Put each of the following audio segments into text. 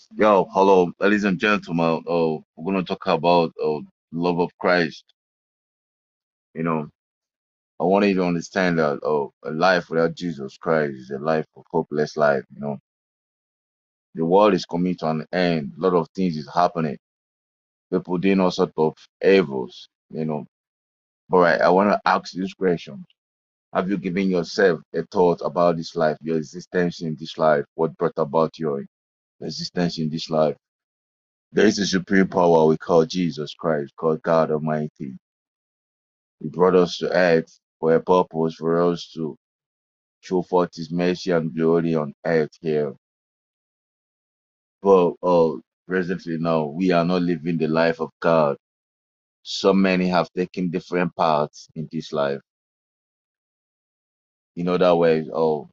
Yo, hello, ladies and gentlemen. Oh, we're gonna talk about uh, love of Christ. You know, I want you to understand that oh, a life without Jesus Christ is a life of hopeless life. You know, the world is coming to an end. A lot of things is happening. People doing all sorts of evils. You know, but right, I want to ask this question: Have you given yourself a thought about this life, your existence in this life, what brought about your existence in this life? There is a supreme power we call Jesus Christ, called God Almighty He brought us to earth for a purpose for us to show forth His mercy and glory on earth here. But uh, presently now, we are not living the life of God. So many have taken different paths in this life. In other words, oh,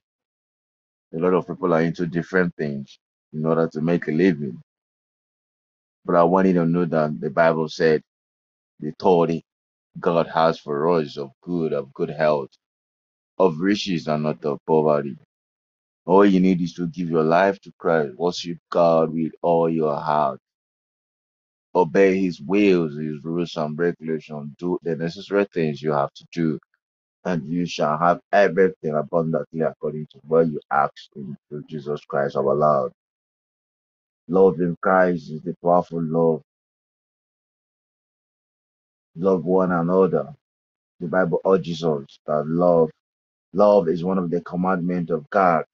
a lot of people are into different things in order to make a living. But I want you to know that the Bible said the authority God has for us of good, of good health, of riches and not of poverty. All you need is to give your life to Christ, worship God with all your heart, obey His wills, His rules and regulations, do the necessary things you have to do, and you shall have everything abundantly according to what you ask in through Jesus Christ our Lord. Love in Christ is the powerful love. Love one another. The Bible urges us that love, love is one of the commandments of God.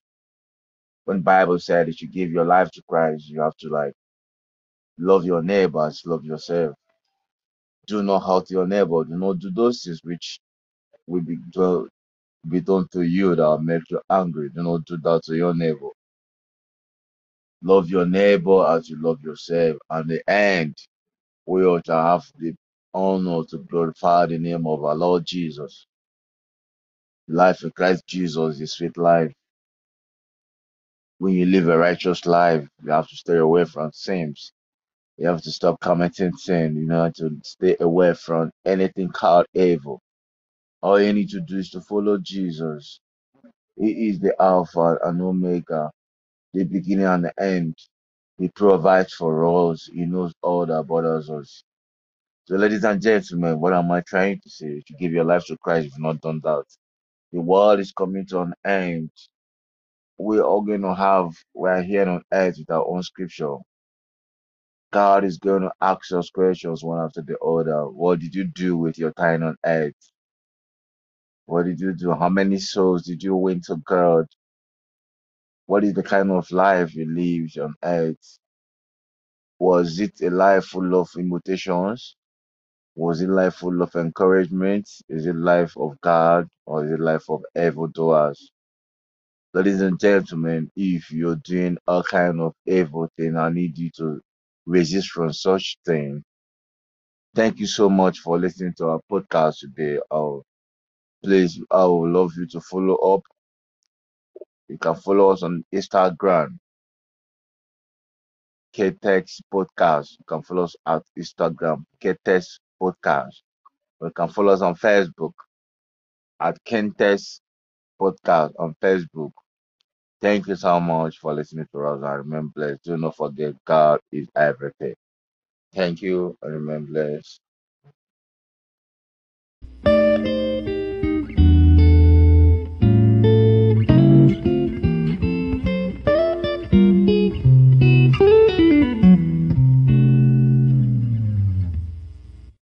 When Bible said that you give your life to Christ, you have to like love your neighbors, love yourself do not hurt your neighbor. Do not do those things which will be, be done to you that will make you angry. Do not do that to your neighbor. Love your neighbor as you love yourself. And the end, we ought to have the honor to glorify the name of our Lord Jesus. Life in Christ Jesus is sweet life. When you live a righteous life, you have to stay away from sins. You have to stop committing sin. You know, to stay away from anything called evil. All you need to do is to follow Jesus He is the Alpha and Omega, the beginning and the end. He provides for us. He knows all that bothers us. So, ladies and gentlemen, what am I trying to say? To give your life to Christ you've not done that. The world is coming to an end. We're all going to have, we're here on earth with our own scripture. God is going to ask us questions one after the other. What did you do with your time on earth? What did you do? How many souls did you win to God? What is the kind of life you lived on earth? Was it a life full of invitations? Was it life full of encouragement? Is it life of God or is it life of evildoers? Ladies and gentlemen, if you're doing all kind of evil thing, I need you to resist from such thing. Thank you so much for listening to our podcast today. Oh, please, I would love you to follow up. You can follow us on Instagram KTEX Podcast. You can follow us at Instagram, KTEX Podcast. You can follow us on Facebook at KTEX Podcast on Facebook. Thank you so much for listening to us and remember, please Do not forget God is everything. Thank you and remember.